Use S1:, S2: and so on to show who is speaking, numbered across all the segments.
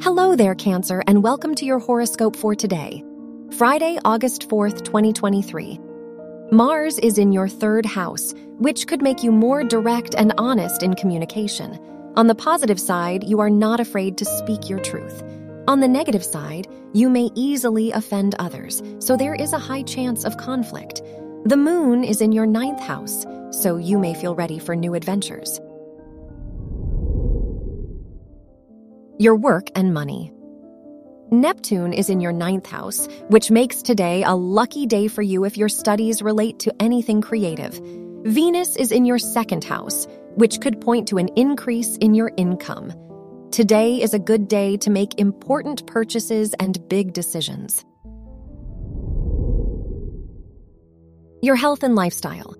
S1: Hello there, Cancer, and welcome to your horoscope for today, Friday, August 4th, 2023. Mars is in your third house, which could make you more direct and honest in communication. On the positive side, you are not afraid to speak your truth. On the negative side, you may easily offend others, so there is a high chance of conflict. The moon is in your ninth house, so you may feel ready for new adventures. Your work and money. Neptune is in your ninth house, which makes today a lucky day for you if your studies relate to anything creative. Venus is in your second house, which could point to an increase in your income. Today is a good day to make important purchases and big decisions. Your health and lifestyle.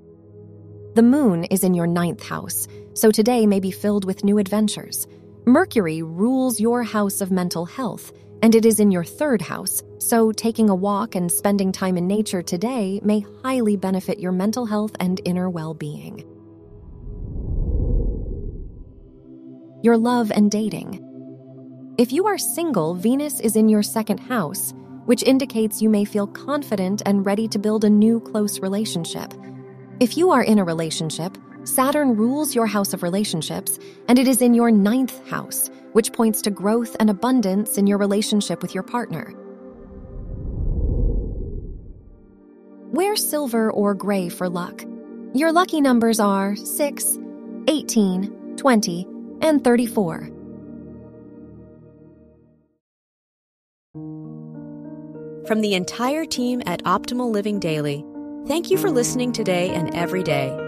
S1: The moon is in your ninth house, so today may be filled with new adventures. Mercury rules your house of mental health and it is in your third house, so taking a walk and spending time in nature today may highly benefit your mental health and inner well being. Your love and dating. If you are single, Venus is in your second house, which indicates you may feel confident and ready to build a new close relationship. If you are in a relationship, Saturn rules your house of relationships, and it is in your ninth house which points to growth and abundance in your relationship with your partner. Wear silver or gray for luck. Your lucky numbers are 6, 18, 20, and 34.
S2: From the entire team at Optimal Living Daily, thank you for listening today and every day.